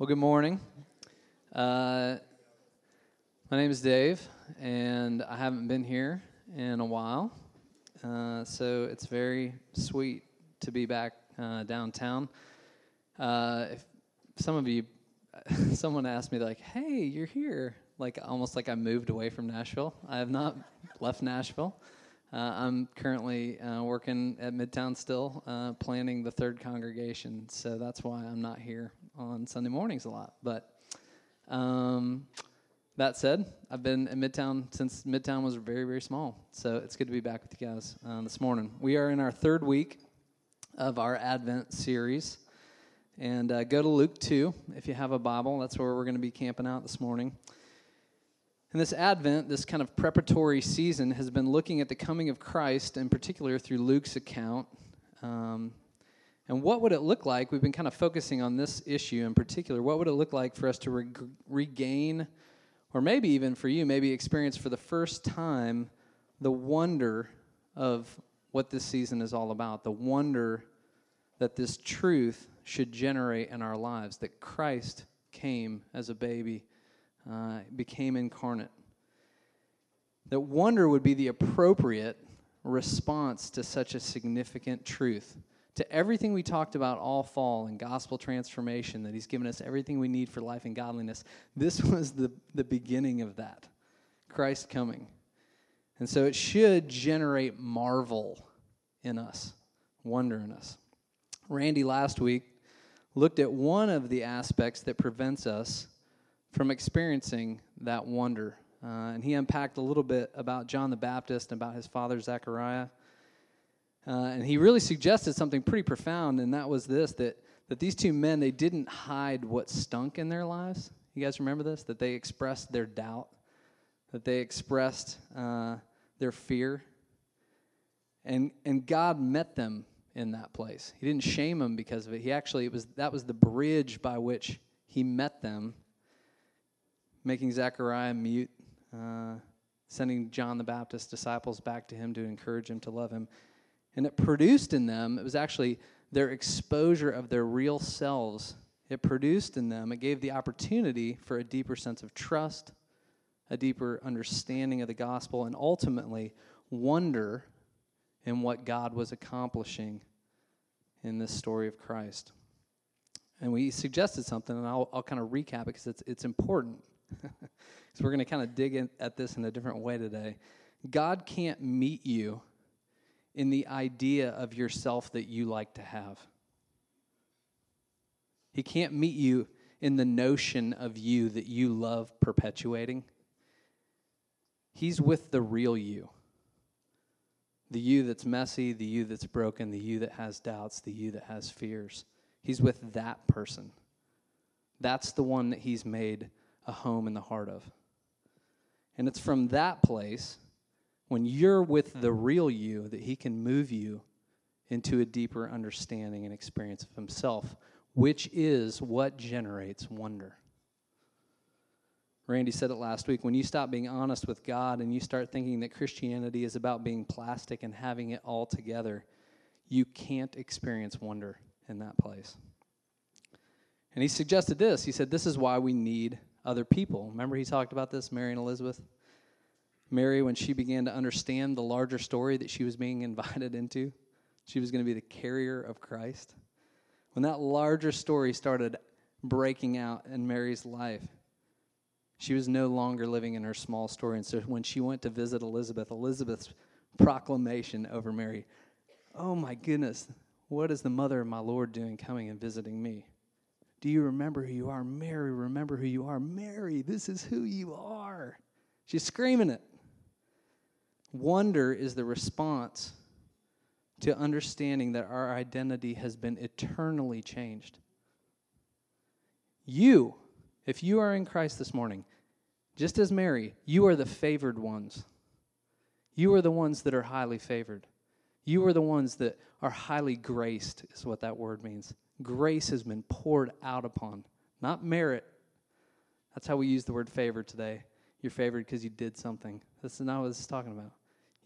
Well, good morning. Uh, my name is Dave, and I haven't been here in a while. Uh, so it's very sweet to be back uh, downtown. Uh, if some of you, someone asked me, like, hey, you're here. Like, almost like I moved away from Nashville. I have not left Nashville. Uh, I'm currently uh, working at Midtown still, planning the third congregation. So that's why I'm not here on Sunday mornings a lot. But um, that said, I've been in Midtown since Midtown was very, very small. So it's good to be back with you guys uh, this morning. We are in our third week of our Advent series. And uh, go to Luke 2 if you have a Bible. That's where we're going to be camping out this morning. And this Advent, this kind of preparatory season, has been looking at the coming of Christ, in particular through Luke's account. Um, and what would it look like? We've been kind of focusing on this issue in particular. What would it look like for us to re- regain, or maybe even for you, maybe experience for the first time the wonder of what this season is all about? The wonder that this truth should generate in our lives that Christ came as a baby uh, became incarnate. That wonder would be the appropriate response to such a significant truth. To everything we talked about all fall in gospel transformation, that He's given us everything we need for life and godliness, this was the, the beginning of that Christ coming. And so it should generate marvel in us, wonder in us. Randy last week looked at one of the aspects that prevents us from experiencing that wonder. Uh, and he unpacked a little bit about John the Baptist and about his father Zechariah. Uh, and he really suggested something pretty profound, and that was this that, that these two men, they didn't hide what stunk in their lives. You guys remember this? That they expressed their doubt, that they expressed uh, their fear. And, and God met them in that place. He didn't shame them because of it. He actually, it was, that was the bridge by which he met them making Zechariah mute, uh, sending John the Baptist disciples back to him to encourage him to love him. And it produced in them, it was actually their exposure of their real selves. It produced in them, it gave the opportunity for a deeper sense of trust, a deeper understanding of the gospel, and ultimately wonder in what God was accomplishing in this story of Christ. And we suggested something, and I'll, I'll kind of recap it because it's, it's important. so we're going to kind of dig in at this in a different way today. God can't meet you in the idea of yourself that you like to have. He can't meet you in the notion of you that you love perpetuating. He's with the real you. The you that's messy, the you that's broken, the you that has doubts, the you that has fears. He's with that person. That's the one that he's made a home in the heart of. And it's from that place, when you're with the real you, that He can move you into a deeper understanding and experience of Himself, which is what generates wonder. Randy said it last week when you stop being honest with God and you start thinking that Christianity is about being plastic and having it all together, you can't experience wonder in that place. And he suggested this. He said, This is why we need other people. Remember, he talked about this, Mary and Elizabeth? Mary, when she began to understand the larger story that she was being invited into, she was going to be the carrier of Christ. When that larger story started breaking out in Mary's life, she was no longer living in her small story. And so when she went to visit Elizabeth, Elizabeth's proclamation over Mary, oh my goodness, what is the mother of my Lord doing coming and visiting me? Do you remember who you are? Mary, remember who you are. Mary, this is who you are. She's screaming it. Wonder is the response to understanding that our identity has been eternally changed. You, if you are in Christ this morning, just as Mary, you are the favored ones. You are the ones that are highly favored. You are the ones that are highly graced, is what that word means grace has been poured out upon, not merit. That's how we use the word favor today. You're favored because you did something. This is not what this is talking about.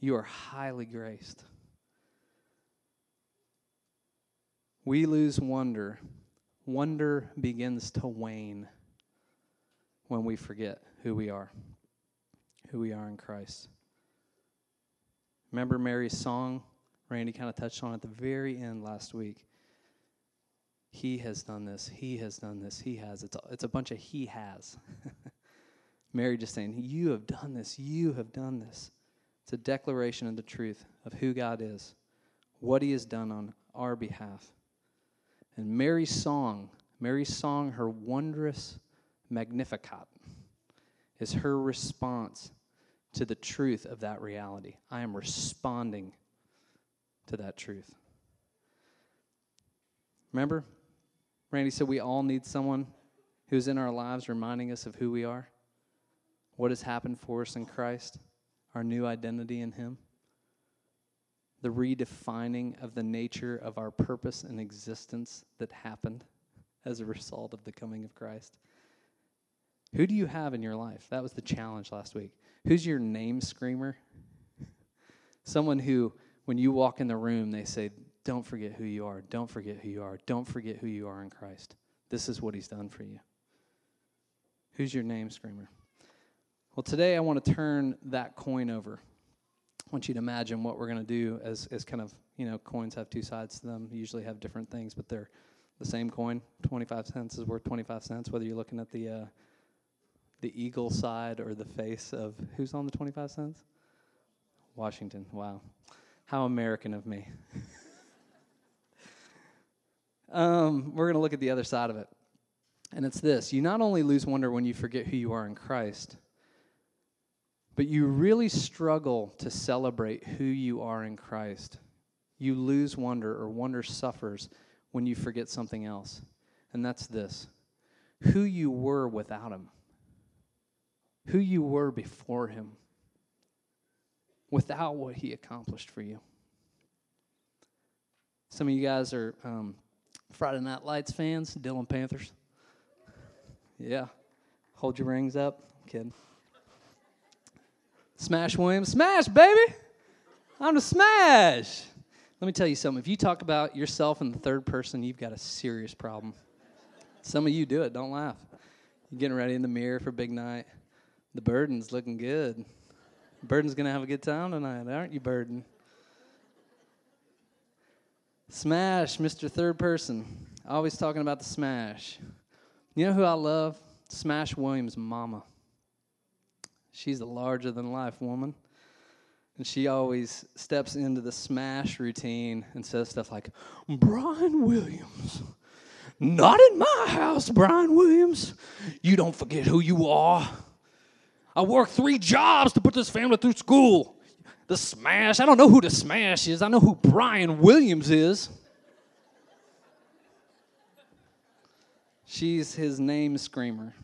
You are highly graced. We lose wonder wonder begins to wane when we forget who we are, who we are in Christ. Remember Mary's song? Randy kind of touched on at the very end last week. He has done this. He has done this. He has. It's a, it's a bunch of he has. Mary just saying, You have done this. You have done this. It's a declaration of the truth of who God is, what He has done on our behalf. And Mary's song, Mary's song, her wondrous Magnificat, is her response to the truth of that reality. I am responding to that truth. Remember, Randy said we all need someone who's in our lives reminding us of who we are, what has happened for us in Christ, our new identity in Him, the redefining of the nature of our purpose and existence that happened as a result of the coming of Christ. Who do you have in your life? That was the challenge last week. Who's your name screamer? Someone who, when you walk in the room, they say, Don't forget who you are. Don't forget who you are. Don't forget who you are in Christ. This is what He's done for you. Who's your name screamer? Well, today I want to turn that coin over. I want you to imagine what we're going to do as, as kind of, you know, coins have two sides to them, usually have different things, but they're the same coin. 25 cents is worth 25 cents, whether you're looking at the. Uh, the eagle side or the face of who's on the 25 cents? Washington. Wow. How American of me. um, we're going to look at the other side of it. And it's this you not only lose wonder when you forget who you are in Christ, but you really struggle to celebrate who you are in Christ. You lose wonder, or wonder suffers when you forget something else. And that's this who you were without Him who you were before Him without what He accomplished for you. Some of you guys are um, Friday Night Lights fans, Dillon Panthers. Yeah. Hold your rings up. I'm kidding. Smash Williams. Smash, baby! I'm the smash! Let me tell you something. If you talk about yourself in the third person, you've got a serious problem. Some of you do it. Don't laugh. You're getting ready in the mirror for big night. The burden's looking good. Burden's to have a good time tonight, aren't you, Burden? Smash, Mr. Third Person. Always talking about the smash. You know who I love? Smash Williams' mama. She's a larger than life woman. And she always steps into the smash routine and says stuff like, Brian Williams. Not in my house, Brian Williams. You don't forget who you are. I worked three jobs to put this family through school. The Smash, I don't know who the Smash is. I know who Brian Williams is. She's his name screamer.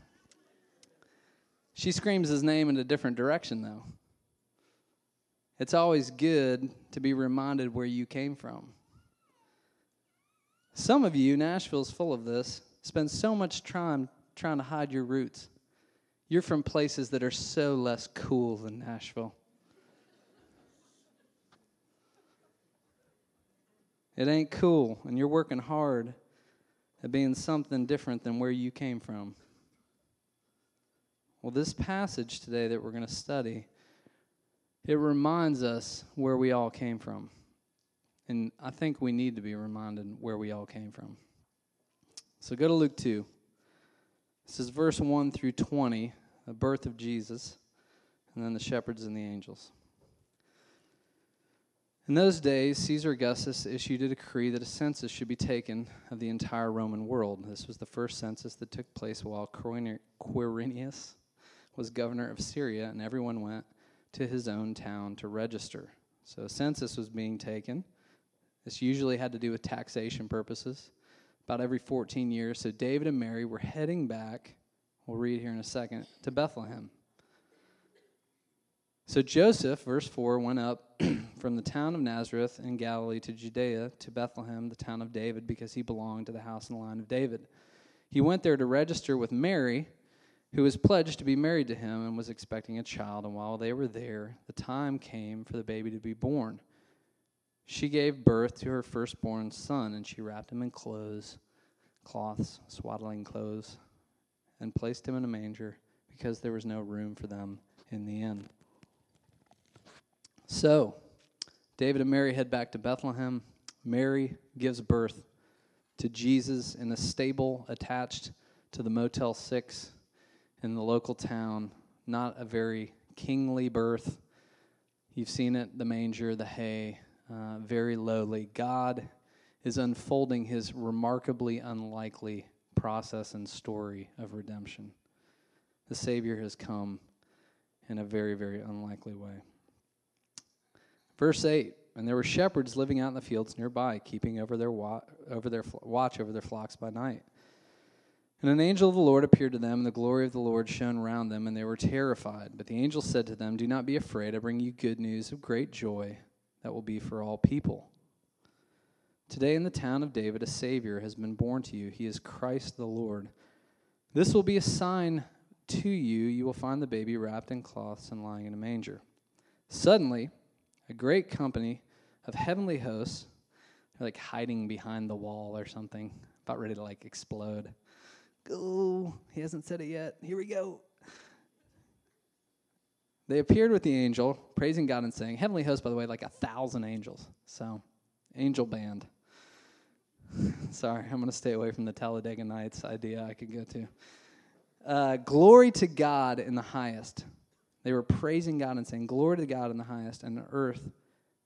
She screams his name in a different direction, though. It's always good to be reminded where you came from. Some of you, Nashville's full of this, spend so much time trying to hide your roots. You're from places that are so less cool than Nashville. It ain't cool, and you're working hard at being something different than where you came from. Well, this passage today that we're going to study, it reminds us where we all came from. And I think we need to be reminded where we all came from. So go to Luke 2. This is verse 1 through 20, the birth of Jesus, and then the shepherds and the angels. In those days, Caesar Augustus issued a decree that a census should be taken of the entire Roman world. This was the first census that took place while Quirinius was governor of Syria, and everyone went to his own town to register. So a census was being taken. This usually had to do with taxation purposes about every 14 years. So David and Mary were heading back, we'll read here in a second, to Bethlehem. So Joseph, verse 4, went up from the town of Nazareth in Galilee to Judea to Bethlehem, the town of David, because he belonged to the house and line of David. He went there to register with Mary, who was pledged to be married to him and was expecting a child. And while they were there, the time came for the baby to be born. She gave birth to her firstborn son, and she wrapped him in clothes, cloths, swaddling clothes, and placed him in a manger because there was no room for them in the inn. So, David and Mary head back to Bethlehem. Mary gives birth to Jesus in a stable attached to the Motel 6 in the local town. Not a very kingly birth. You've seen it the manger, the hay, uh, very lowly. God is unfolding his remarkably unlikely process and story of redemption. The Savior has come in a very, very unlikely way. Verse 8 And there were shepherds living out in the fields nearby, keeping over their, wa- over their fl- watch over their flocks by night. And an angel of the Lord appeared to them, and the glory of the Lord shone around them, and they were terrified. But the angel said to them, Do not be afraid. I bring you good news of great joy that will be for all people. Today in the town of David, a Savior has been born to you. He is Christ the Lord. This will be a sign to you. You will find the baby wrapped in cloths and lying in a manger. Suddenly, a great company of heavenly hosts, they're like hiding behind the wall or something, about ready to like explode. Go. He hasn't said it yet. Here we go. They appeared with the angel, praising God and saying, Heavenly host, by the way, like a thousand angels. So, angel band. Sorry, I'm going to stay away from the Talladega Nights idea I could go to. Uh, glory to God in the highest. They were praising God and saying, Glory to God in the highest, and earth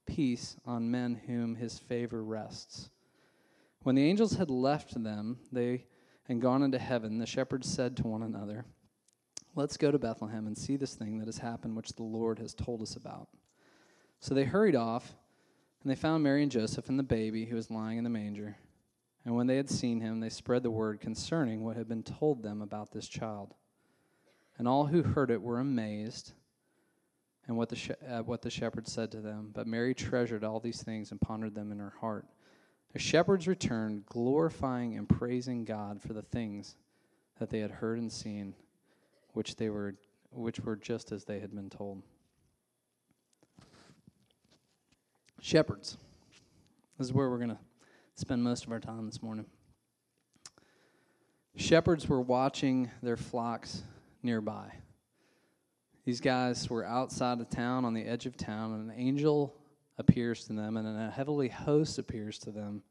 peace on men whom his favor rests. When the angels had left them they and gone into heaven, the shepherds said to one another, Let's go to Bethlehem and see this thing that has happened, which the Lord has told us about. So they hurried off, and they found Mary and Joseph and the baby who was lying in the manger. And when they had seen him, they spread the word concerning what had been told them about this child. And all who heard it were amazed and what the at uh, what the shepherds said to them. But Mary treasured all these things and pondered them in her heart. The shepherds returned, glorifying and praising God for the things that they had heard and seen, which they were which were just as they had been told. Shepherds. This is where we're going to spend most of our time this morning. Shepherds were watching their flocks nearby. These guys were outside of town, on the edge of town, and an angel appears to them, and a heavenly host appears to them.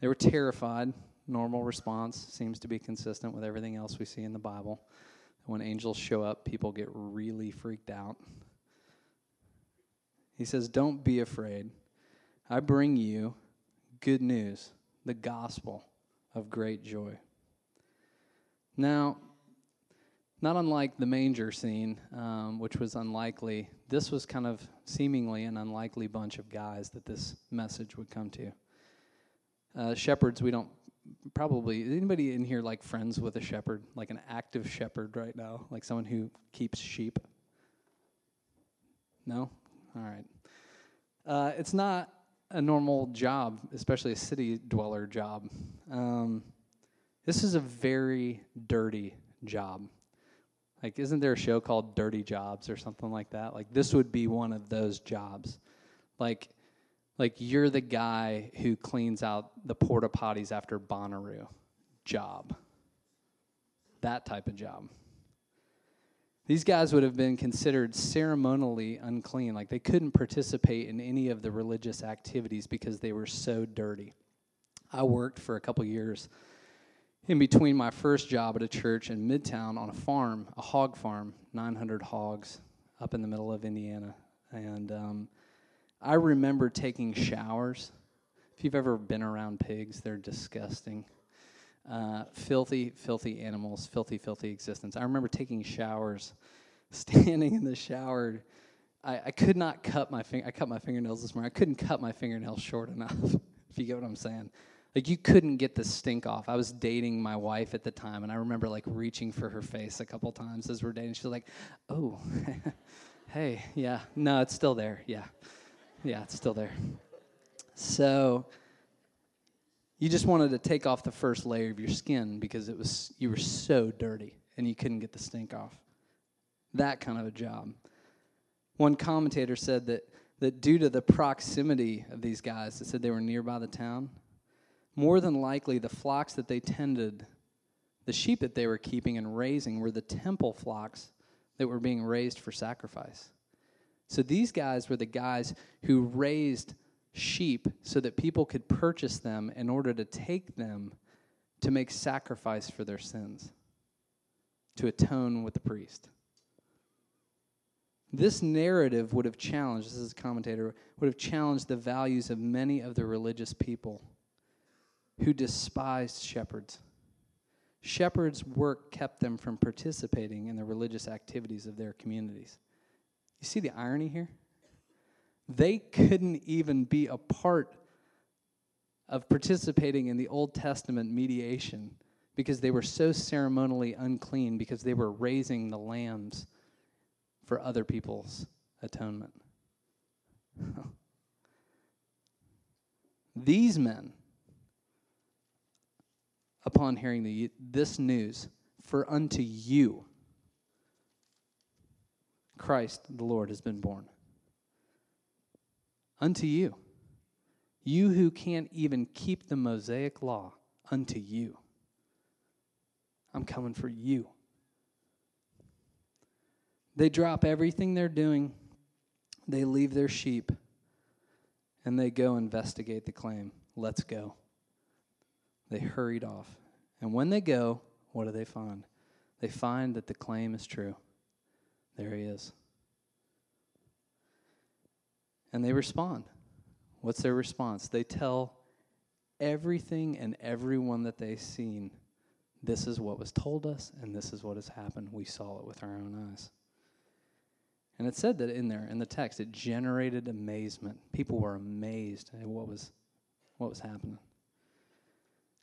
They were terrified. Normal response seems to be consistent with everything else we see in the Bible. When angels show up, people get really freaked out. He says, Don't be afraid. I bring you good news, the gospel of great joy. Now, not unlike the manger scene, um, which was unlikely, this was kind of seemingly an unlikely bunch of guys that this message would come to. Uh, shepherds, we don't probably anybody in here like friends with a shepherd, like an active shepherd right now, like someone who keeps sheep. No, all right. Uh, it's not a normal job, especially a city dweller job. Um, this is a very dirty job. Like, isn't there a show called Dirty Jobs or something like that? Like, this would be one of those jobs. Like, like you're the guy who cleans out the porta potties after Bonnaroo. Job. That type of job. These guys would have been considered ceremonially unclean. Like they couldn't participate in any of the religious activities because they were so dirty. I worked for a couple years in between my first job at a church in Midtown on a farm, a hog farm, 900 hogs up in the middle of Indiana. And um, I remember taking showers. If you've ever been around pigs, they're disgusting. Uh, filthy, filthy animals, filthy, filthy existence. I remember taking showers, standing in the shower. I, I could not cut my finger. I cut my fingernails this morning. I couldn't cut my fingernails short enough. if you get what I'm saying. Like you couldn't get the stink off. I was dating my wife at the time, and I remember like reaching for her face a couple times as we're dating. She was like, "Oh, hey, yeah, no, it's still there. Yeah, yeah, it's still there." So you just wanted to take off the first layer of your skin because it was you were so dirty and you couldn't get the stink off. That kind of a job. One commentator said that that due to the proximity of these guys, they said they were nearby the town, more than likely the flocks that they tended, the sheep that they were keeping and raising, were the temple flocks that were being raised for sacrifice. So these guys were the guys who raised sheep so that people could purchase them in order to take them to make sacrifice for their sins, to atone with the priest. This narrative would have challenged, this is a commentator, would have challenged the values of many of the religious people who despised shepherds. Shepherds' work kept them from participating in the religious activities of their communities. You see the irony here? They couldn't even be a part of participating in the Old Testament mediation because they were so ceremonially unclean because they were raising the lambs for other people's atonement. These men, upon hearing the, this news, for unto you Christ the Lord has been born. Unto you. You who can't even keep the Mosaic law, unto you. I'm coming for you. They drop everything they're doing, they leave their sheep, and they go investigate the claim. Let's go. They hurried off. And when they go, what do they find? They find that the claim is true. There he is. And they respond. What's their response? They tell everything and everyone that they've seen this is what was told us, and this is what has happened. We saw it with our own eyes. And it said that in there in the text, it generated amazement. People were amazed at what was what was happening.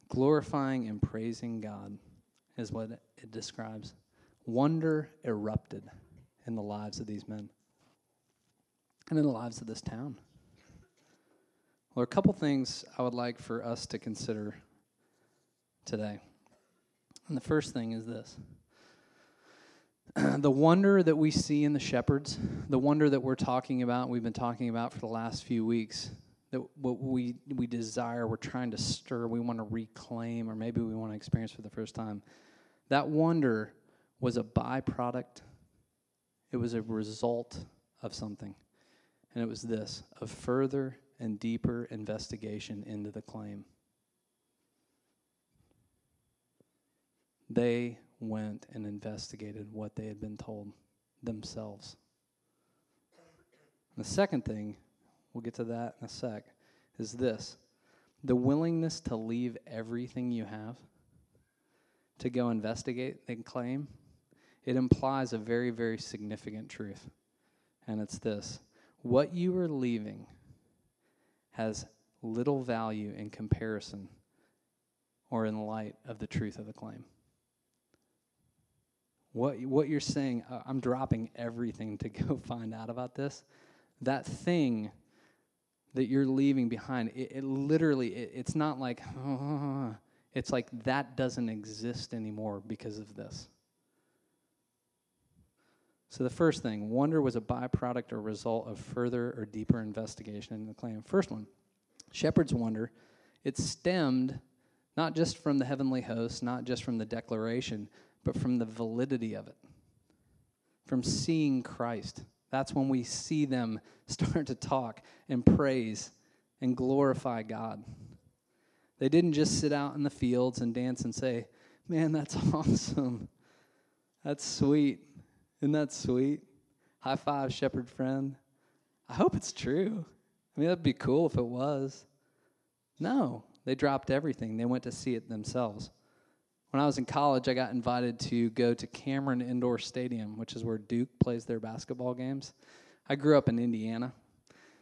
Glorifying and praising God is what it describes. Wonder erupted in the lives of these men and in the lives of this town. Well, a couple things I would like for us to consider today. And the first thing is this the wonder that we see in the shepherds, the wonder that we're talking about, we've been talking about for the last few weeks, that what we, we desire, we're trying to stir, we want to reclaim, or maybe we want to experience for the first time, that wonder was a byproduct, it was a result of something. And it was this of further and deeper investigation into the claim. They went and investigated what they had been told themselves. The second thing, we'll get to that in a sec, is this the willingness to leave everything you have to go investigate and claim. It implies a very, very significant truth. And it's this what you are leaving has little value in comparison or in light of the truth of the claim. What, what you're saying, uh, I'm dropping everything to go find out about this. That thing that you're leaving behind, it, it literally, it, it's not like, oh, it's like that doesn't exist anymore because of this. So, the first thing, wonder was a byproduct or result of further or deeper investigation in the claim. First one, shepherd's wonder, it stemmed not just from the heavenly host, not just from the declaration, but from the validity of it, from seeing Christ. That's when we see them start to talk and praise and glorify God. They didn't just sit out in the fields and dance and say, Man, that's awesome. That's sweet. Isn't that sweet? High five, shepherd friend. I hope it's true. I mean, that'd be cool if it was. No, they dropped everything. They went to see it themselves. When I was in college, I got invited to go to Cameron Indoor Stadium, which is where Duke plays their basketball games. I grew up in Indiana.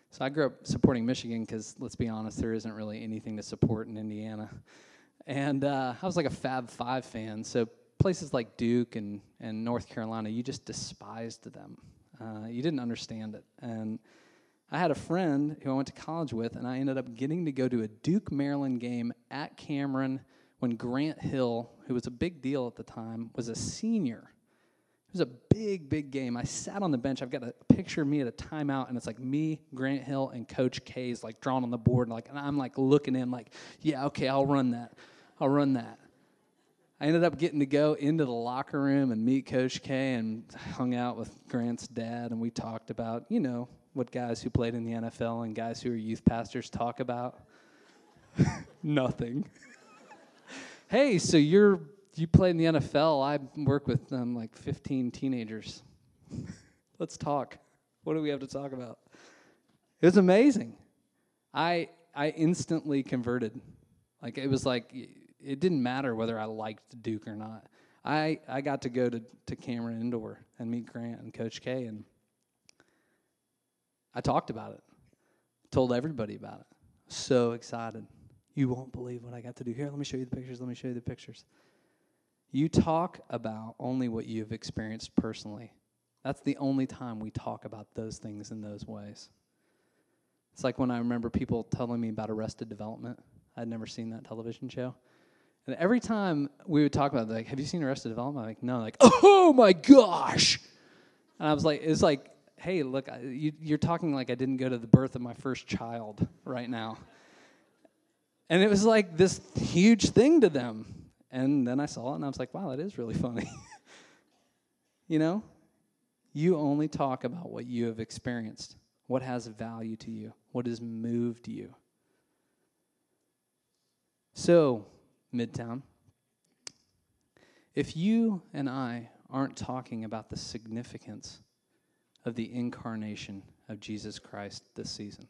So I grew up supporting Michigan because, let's be honest, there isn't really anything to support in Indiana. And uh, I was like a Fab Five fan. So places like Duke and, and North Carolina, you just despised them. Uh, you didn't understand it. And I had a friend who I went to college with, and I ended up getting to go to a Duke Maryland game at Cameron when Grant Hill, who was a big deal at the time, was a senior. It was a big, big game. I sat on the bench. I've got a picture of me at a timeout, and it's like me, Grant Hill, and Coach K's like drawn on the board, and like, and I'm like looking in, like, yeah, okay, I'll run that, I'll run that. I ended up getting to go into the locker room and meet Coach K, and hung out with Grant's dad, and we talked about, you know, what guys who played in the NFL and guys who are youth pastors talk about. Nothing. Hey, so you're you play in the NFL. I work with um, like 15 teenagers. Let's talk. What do we have to talk about? It was amazing. I I instantly converted. Like it was like it didn't matter whether I liked Duke or not. I I got to go to to Cameron Indoor and meet Grant and Coach K and I talked about it. Told everybody about it. So excited. You won't believe what I got to do. Here, let me show you the pictures. Let me show you the pictures. You talk about only what you've experienced personally. That's the only time we talk about those things in those ways. It's like when I remember people telling me about Arrested Development. I'd never seen that television show. And every time we would talk about it, like, have you seen Arrested Development? I'm like, no. Like, oh my gosh. And I was like, it's like, hey, look, you, you're talking like I didn't go to the birth of my first child right now. And it was like this huge thing to them. And then I saw it and I was like, wow, that is really funny. you know, you only talk about what you have experienced, what has value to you, what has moved you. So, Midtown, if you and I aren't talking about the significance of the incarnation of Jesus Christ this season,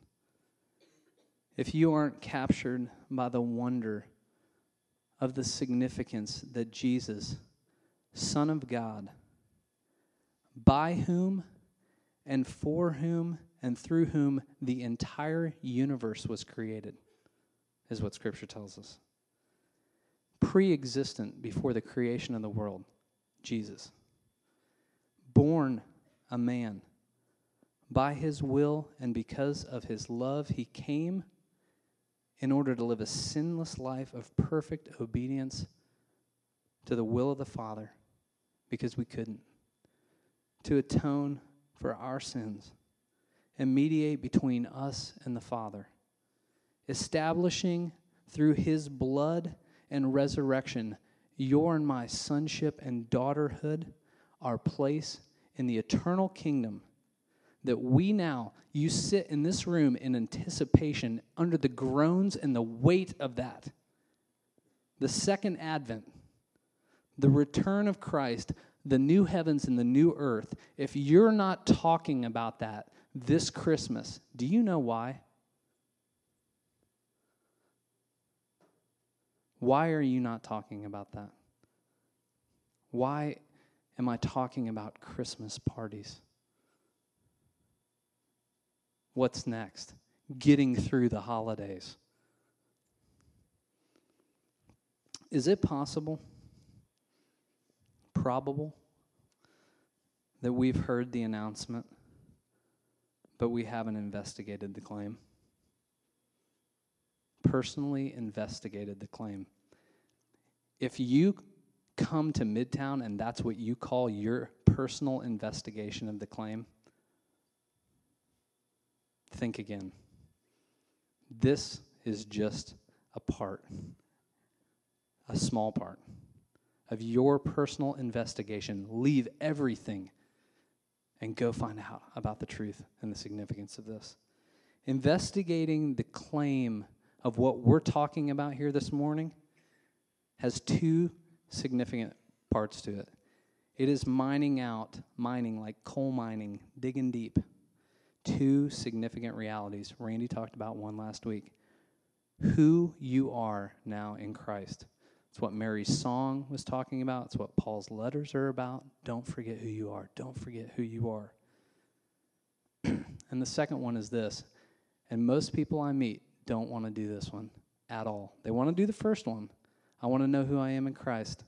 if you aren't captured by the wonder of the significance that Jesus, Son of God, by whom and for whom and through whom the entire universe was created, is what Scripture tells us. Pre existent before the creation of the world, Jesus. Born a man. By his will and because of his love, he came in order to live a sinless life of perfect obedience to the will of the Father because we couldn't, to atone for our sins and mediate between us and the Father, establishing through his blood and resurrection your and my sonship and daughterhood, our place in the eternal kingdom that we now, you sit in this room in anticipation under the groans and the weight of that. The second advent, the return of Christ, the new heavens and the new earth. If you're not talking about that this Christmas, do you know why? Why are you not talking about that? Why am I talking about Christmas parties? What's next? Getting through the holidays. Is it possible, probable, that we've heard the announcement, but we haven't investigated the claim? Personally investigated the claim. If you come to Midtown and that's what you call your personal investigation of the claim, think again. This is just a part, a small part of your personal investigation. Leave everything and go find out about the truth and the significance of this. Investigating the claim of what we're talking about here this morning has two significant parts to it. It is mining out, mining like coal mining, digging deep two significant realities. Randy talked about one last week. Who you are now in Christ. It's what Mary's song was talking about. It's what Paul's letters are about. Don't forget who you are. Don't forget who you are. and the second one is this. And most people I meet don't want to do this one at all. They want to do the first one. I want to know who I am in Christ.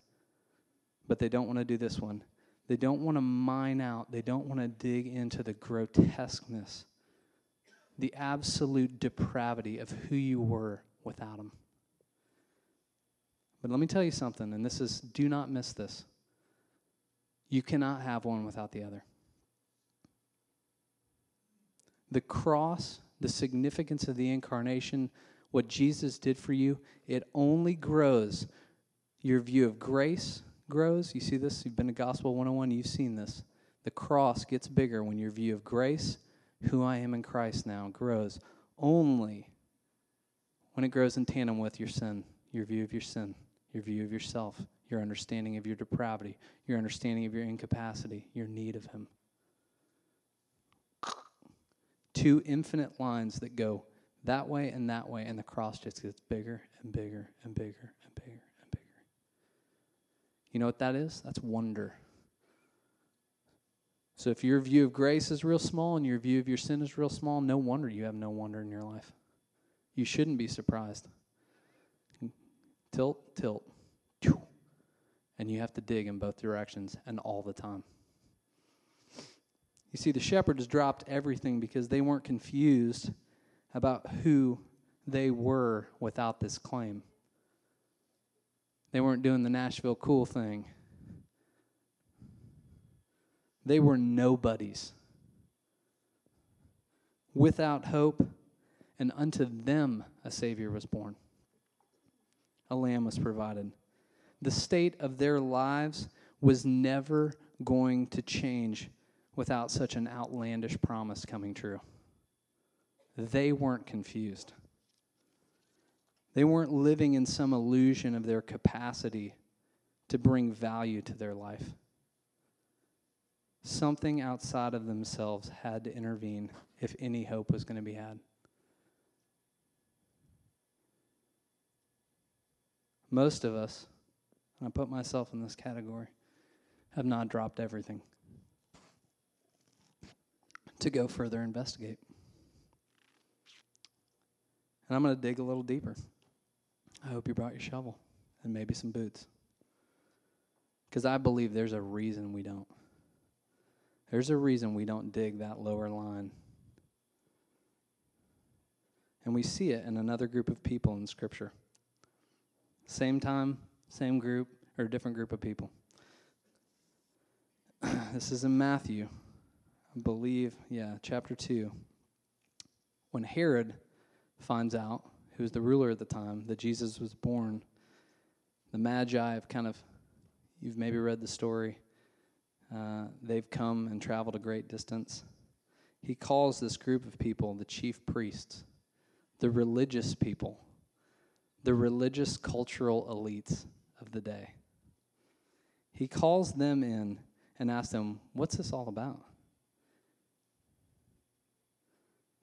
But they don't want to do this one. They don't want to mine out, they don't want to dig into the grotesqueness, the absolute depravity of who you were without Him. But let me tell you something, and this is do not miss this. You cannot have one without the other. The cross, the significance of the incarnation, what Jesus did for you, it only grows. Your view of grace grows. You see this? You've been to Gospel 101, you've seen this. The cross gets bigger when your view of grace, who I am in Christ now, grows only when it grows in tandem with your sin, your view of your sin, your view of yourself, your understanding of your depravity, your understanding of your incapacity, your need of Him. Two infinite lines that go that way and that way, and the cross just gets bigger and bigger and bigger and bigger and bigger. You know what that is? That's wonder. So if your view of grace is real small and your view of your sin is real small, no wonder you have no wonder in your life. You shouldn't be surprised. Tilt, tilt. And you have to dig in both directions and all the time. You see, the shepherds dropped everything because they weren't confused about who they were without this claim. They weren't doing the Nashville cool thing. They were nobodies. Without hope, and unto them a Savior was born. A lamb was provided. The state of their lives was never going to change without such an outlandish promise coming true. They weren't confused. They weren't living in some illusion of their capacity to bring value to their life. Something outside of themselves had to intervene if any hope was going to be had. Most of us, and I put myself in this category, have not dropped everything to go further investigate. And I'm going to dig a little deeper. I hope you brought your shovel and maybe some boots. Because I believe there's a reason we don't. There's a reason we don't dig that lower line. And we see it in another group of people in Scripture. Same time, same group, or different group of people. this is in Matthew, I believe, yeah, chapter 2. When Herod finds out, who was the ruler at the time, that Jesus was born, the Magi have kind of, you've maybe read the story, uh, they've come and traveled a great distance. He calls this group of people the chief priests, the religious people the religious cultural elites of the day. He calls them in and asks them, What's this all about?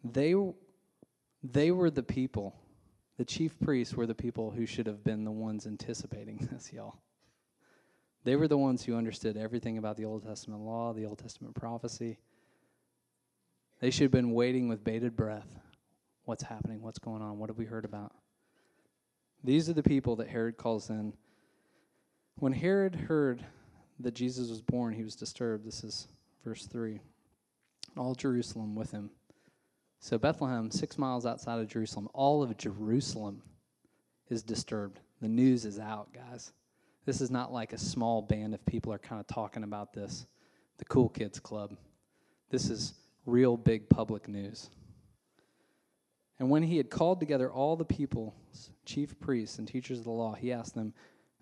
They, they were the people, the chief priests were the people who should have been the ones anticipating this, y'all. They were the ones who understood everything about the Old Testament law, the Old Testament prophecy. They should have been waiting with bated breath. What's happening? What's going on? What have we heard about? These are the people that Herod calls in. When Herod heard that Jesus was born, he was disturbed. This is verse 3. All Jerusalem with him. So, Bethlehem, six miles outside of Jerusalem, all of Jerusalem is disturbed. The news is out, guys. This is not like a small band of people are kind of talking about this, the cool kids club. This is real big public news. And when he had called together all the people, chief priests and teachers of the law, he asked them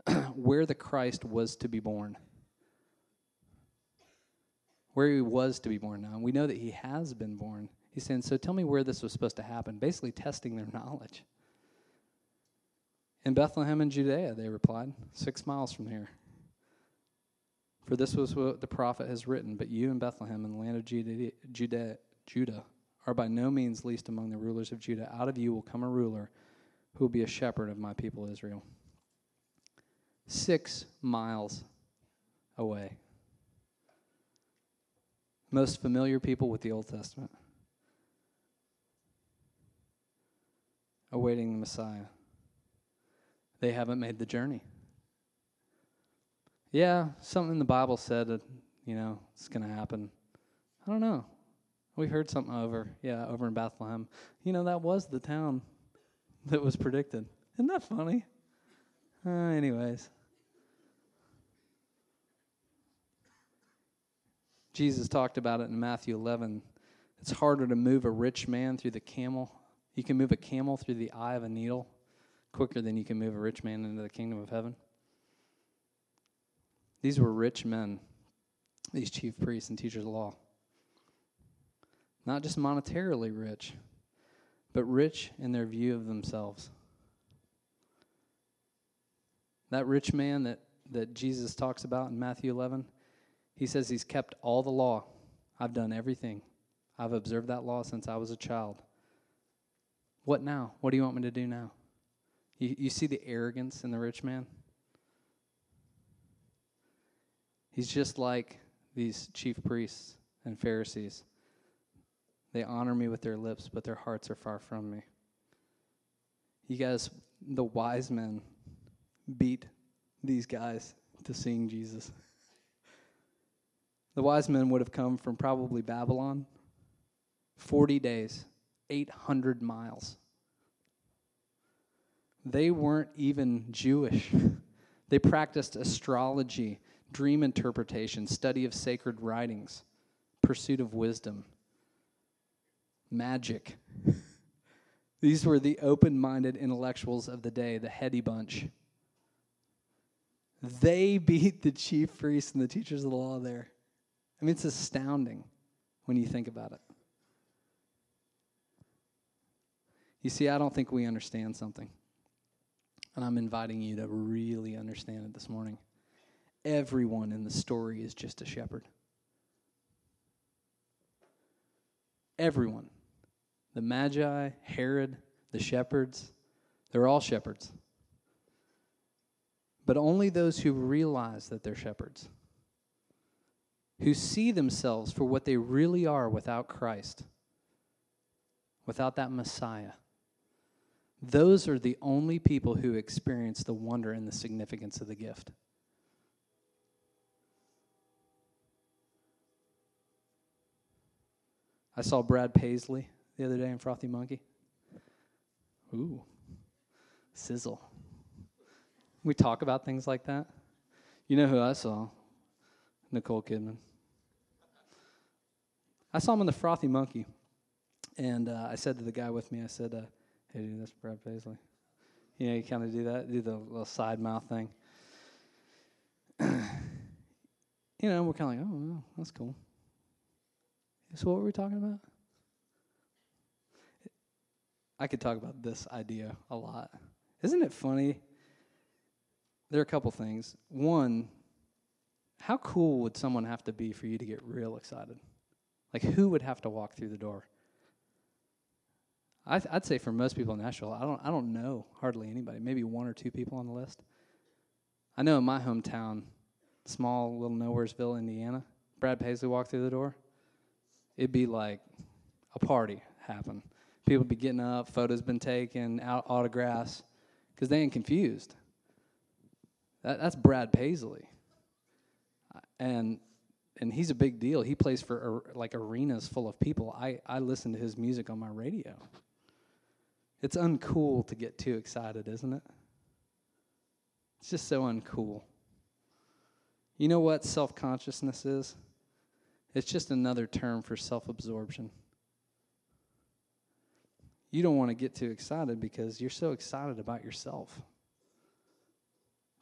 where the Christ was to be born. Where he was to be born now. We know that he has been born. He's saying, So tell me where this was supposed to happen, basically testing their knowledge. In Bethlehem in Judea, they replied, six miles from here. For this was what the prophet has written, but you in Bethlehem in the land of Judah, Judah, Judah are by no means least among the rulers of Judah. Out of you will come a ruler who will be a shepherd of my people Israel. Six miles away. Most familiar people with the Old Testament. Awaiting the Messiah. They haven't made the journey. Yeah, something in the Bible said that, you know, it's going to happen. I don't know. We heard something over, yeah, over in Bethlehem. You know, that was the town that was predicted. Isn't that funny? Uh, anyways. Jesus talked about it in Matthew 11. It's harder to move a rich man through the camel. You can move a camel through the eye of a needle quicker than you can move a rich man into the kingdom of heaven. These were rich men, these chief priests and teachers of law. Not just monetarily rich, but rich in their view of themselves. That rich man that, that Jesus talks about in Matthew 11, he says he's kept all the law. I've done everything. I've observed that law since I was a child. What now? What do you want me to do now? You, you see the arrogance in the rich man? He's just like these chief priests and Pharisees. They honor me with their lips, but their hearts are far from me. You guys, the wise men beat these guys to seeing Jesus. The wise men would have come from probably Babylon, 40 days, 800 miles. They weren't even Jewish. They practiced astrology, dream interpretation, study of sacred writings, pursuit of wisdom, magic. These were the open minded intellectuals of the day, the heady bunch. They beat the chief priests and the teachers of the law there. I mean, it's astounding when you think about it. You see, I don't think we understand something. And I'm inviting you to really understand it this morning. Everyone in the story is just a shepherd. Everyone. The Magi, Herod, the shepherds, they're all shepherds. But only those who realize that they're shepherds, who see themselves for what they really are without Christ, without that Messiah, those are the only people who experience the wonder and the significance of the gift. I saw Brad Paisley the other day in Frothy Monkey. Ooh, sizzle. We talk about things like that. You know who I saw? Nicole Kidman. I saw him in the Frothy Monkey, and uh, I said to the guy with me, I said, uh, "Hey, dude, that's Brad Paisley." You know, you kind of do that, do the little side mouth thing. you know, we're kind of like, "Oh, well, that's cool." So, what were we talking about? I could talk about this idea a lot. Isn't it funny? There are a couple things. One, how cool would someone have to be for you to get real excited? Like, who would have to walk through the door? I would say for most people in Nashville, I don't, I don't know hardly anybody. Maybe one or two people on the list. I know in my hometown, small little Nowheresville, Indiana, Brad Paisley walked through the door it'd be like a party happen. People be getting up, photos been taken, out autographs, because they ain't confused. That, that's Brad Paisley, and and he's a big deal. He plays for like arenas full of people. I I listen to his music on my radio. It's uncool to get too excited, isn't it? It's just so uncool. You know what self consciousness is? It's just another term for self absorption. You don't want to get too excited because you're so excited about yourself.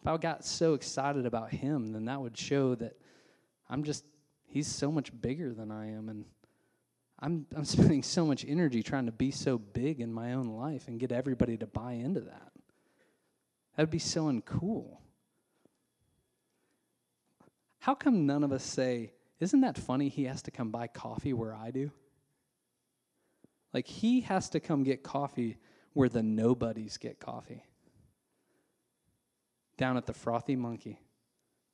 If I got so excited about him, then that would show that I'm just, he's so much bigger than I am. And I'm, I'm spending so much energy trying to be so big in my own life and get everybody to buy into that. That would be so uncool. How come none of us say, isn't that funny? He has to come buy coffee where I do. Like, he has to come get coffee where the nobodies get coffee. Down at the Frothy Monkey,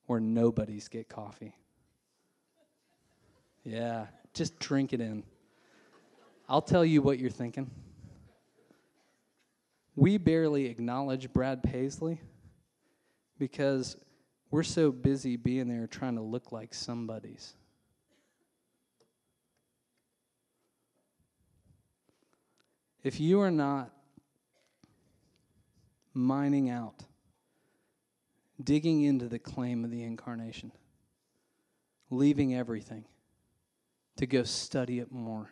where nobodies get coffee. Yeah, just drink it in. I'll tell you what you're thinking. We barely acknowledge Brad Paisley because we're so busy being there trying to look like somebody's. If you are not mining out, digging into the claim of the incarnation, leaving everything, to go study it more.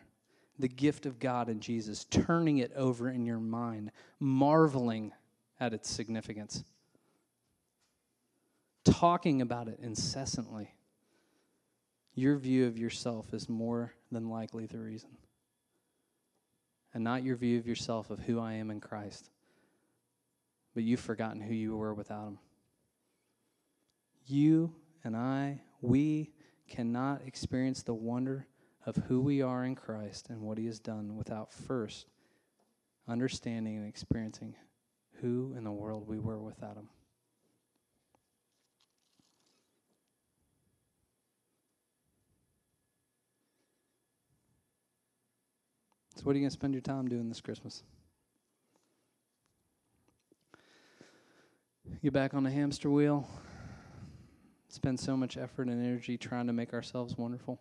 The gift of God in Jesus, turning it over in your mind, marveling at its significance, talking about it incessantly. Your view of yourself is more than likely the reason. And not your view of yourself of who I am in Christ, but you've forgotten who you were without Him. You and I, we cannot experience the wonder of who we are in Christ and what He has done without first understanding and experiencing who in the world we were without Him. So, what are you going to spend your time doing this Christmas? Get back on the hamster wheel? Spend so much effort and energy trying to make ourselves wonderful?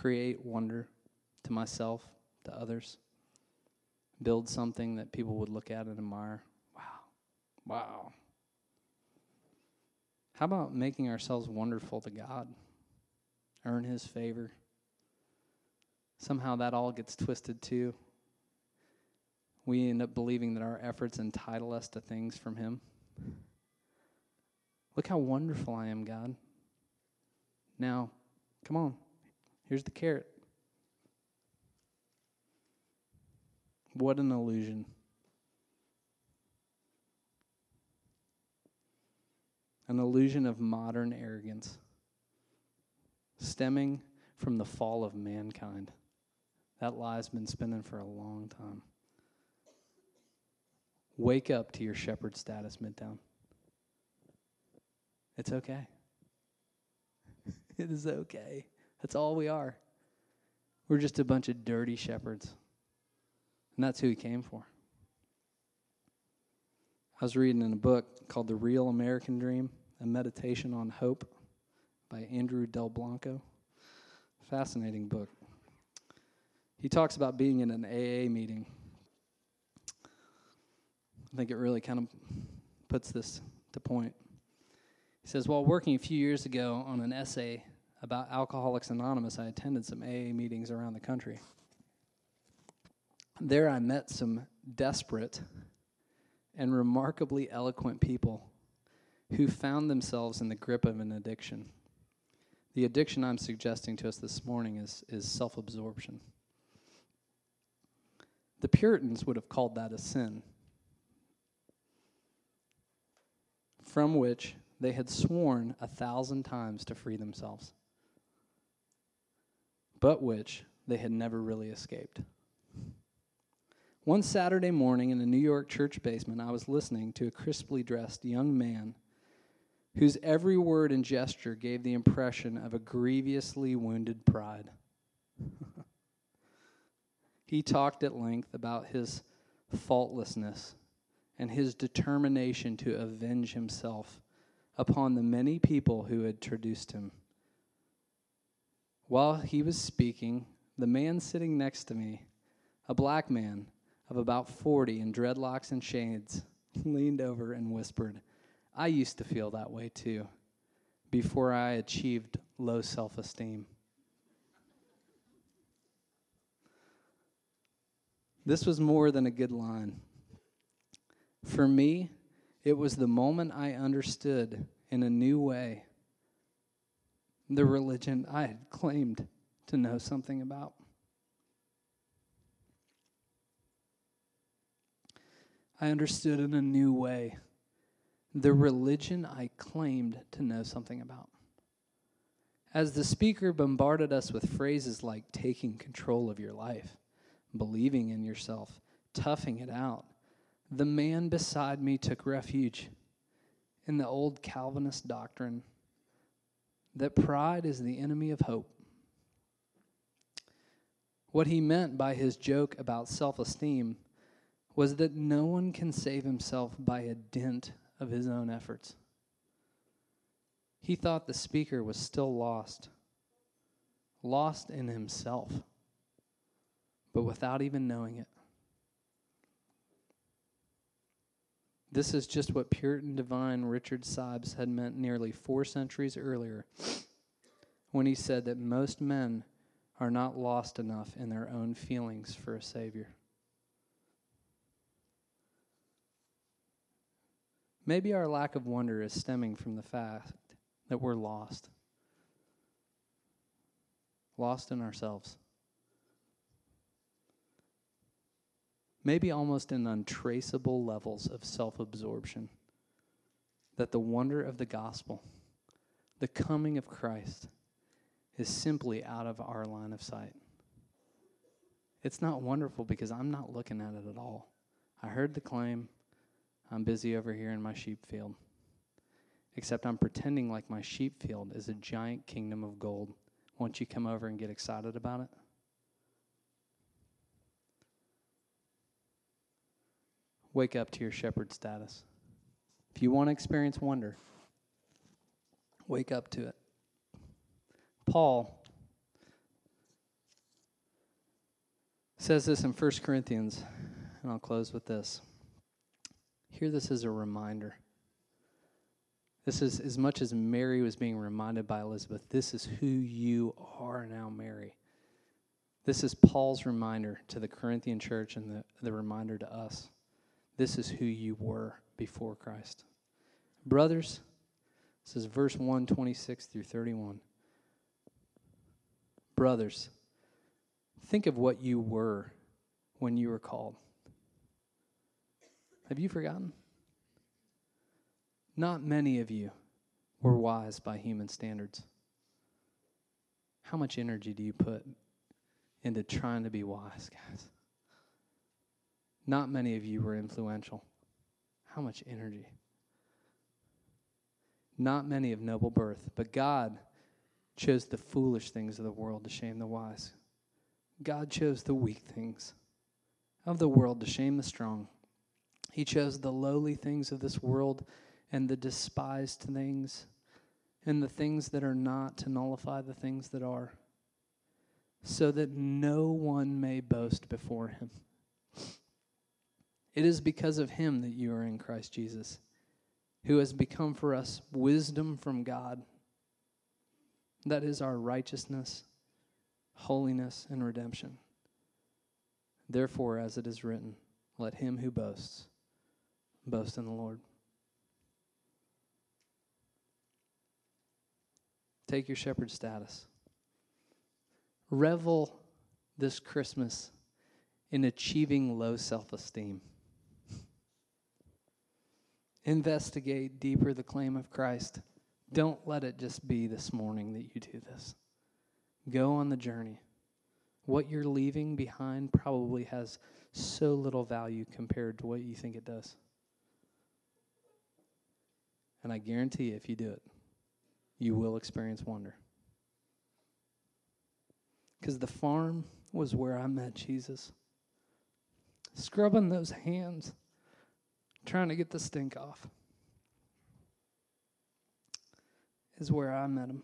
Create wonder to myself, to others? Build something that people would look at and admire? Wow. Wow. How about making ourselves wonderful to God? Earn His favor? somehow that all gets twisted too. We end up believing that our efforts entitle us to things from Him. Look how wonderful I am, God. Now, come on. Here's the carrot. What an illusion. An illusion of modern arrogance stemming from the fall of mankind. That lie's been spinning for a long time. Wake up to your shepherd status, Midtown. It's okay. it is okay. That's all we are. We're just a bunch of dirty shepherds. And that's who he came for. I was reading in a book called The Real American Dream, a meditation on hope by Andrew Delbanco. Fascinating book. He talks about being in an AA meeting. I think it really kind of puts this to point. He says, While working a few years ago on an essay about Alcoholics Anonymous, I attended some AA meetings around the country. There I met some desperate and remarkably eloquent people who found themselves in the grip of an addiction. The addiction I'm suggesting to us this morning is, is self absorption. The Puritans would have called that a sin, from which they had sworn a thousand times to free themselves, but which they had never really escaped. One Saturday morning in a New York church basement, I was listening to a crisply dressed young man whose every word and gesture gave the impression of a grievously wounded pride. He talked at length about his faultlessness and his determination to avenge himself upon the many people who had traduced him. While he was speaking, the man sitting next to me, a black man of about 40 in dreadlocks and shades, leaned over and whispered, I used to feel that way too, before I achieved low self esteem. This was more than a good line. For me, it was the moment I understood in a new way the religion I had claimed to know something about. I understood in a new way the religion I claimed to know something about. As the speaker bombarded us with phrases like taking control of your life, believing in yourself, toughing it out. The man beside me took refuge in the old Calvinist doctrine that pride is the enemy of hope. What he meant by his joke about self esteem was that no one can save himself by a dint of his own efforts. He thought the speaker was still lost, lost in himself but without even knowing it. This is just what Puritan divine Richard Sibbes had meant nearly four centuries earlier when he said that most men are not lost enough in their own feelings for a Savior. Maybe our lack of wonder is stemming from the fact that we're lost. Lost in ourselves. Maybe almost in untraceable levels of self absorption. That the wonder of the gospel, the coming of Christ, is simply out of our line of sight. It's not wonderful because I'm not looking at it at all. I heard the claim. I'm busy over here in my sheep field. Except I'm pretending like my sheep field is a giant kingdom of gold. Won't you come over and get excited about it? Wake up to your shepherd status. If you want to experience wonder, wake up to it. Paul says this in 1 Corinthians, and I'll close with this. Hear this as a reminder. This is as much as Mary was being reminded by Elizabeth, this is who you are now, Mary. This is Paul's reminder to the Corinthian church and the, the reminder to us. This is who you were before Christ. Brothers, this is verse 1, 26 through 31. Brothers, think of what you were when you were called. Have you forgotten? Not many of you were wise by human standards. How much energy do you put into trying to be wise, guys? Not many of you were influential. How much energy? Not many of noble birth, but God chose the foolish things of the world to shame the wise. God chose the weak things of the world to shame the strong. He chose the lowly things of this world and the despised things and the things that are not to nullify the things that are, so that no one may boast before him. It is because of him that you are in Christ Jesus, who has become for us wisdom from God. That is our righteousness, holiness, and redemption. Therefore, as it is written, let him who boasts boast in the Lord. Take your shepherd status. Revel this Christmas in achieving low self esteem. Investigate deeper the claim of Christ. Don't let it just be this morning that you do this. Go on the journey. What you're leaving behind probably has so little value compared to what you think it does. And I guarantee you, if you do it, you will experience wonder. Because the farm was where I met Jesus. Scrubbing those hands, trying to get the stink off, is where I met him.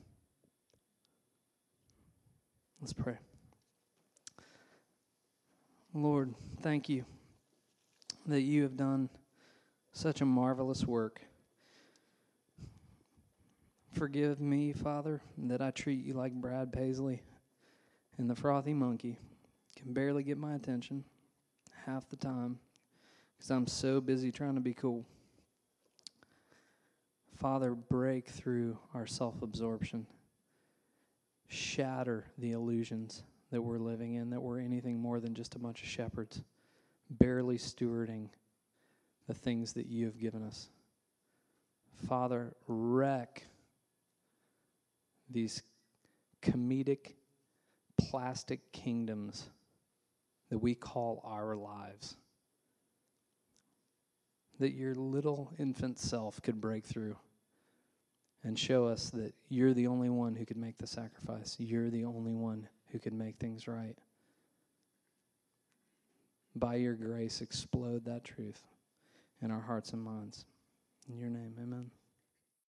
Let's pray. Lord, thank you that you have done such a marvelous work Forgive me, Father, that I treat you like Brad Paisley and the frothy monkey. Can barely get my attention half the time because I'm so busy trying to be cool. Father, break through our self absorption, shatter the illusions that we're living in, that we're anything more than just a bunch of shepherds, barely stewarding the things that you have given us. Father, wreck these comedic plastic kingdoms that we call our lives. That your little infant self could break through and show us that you're the only one who could make the sacrifice. You're the only one who could make things right. By your grace, explode that truth in our hearts and minds. In your name, amen.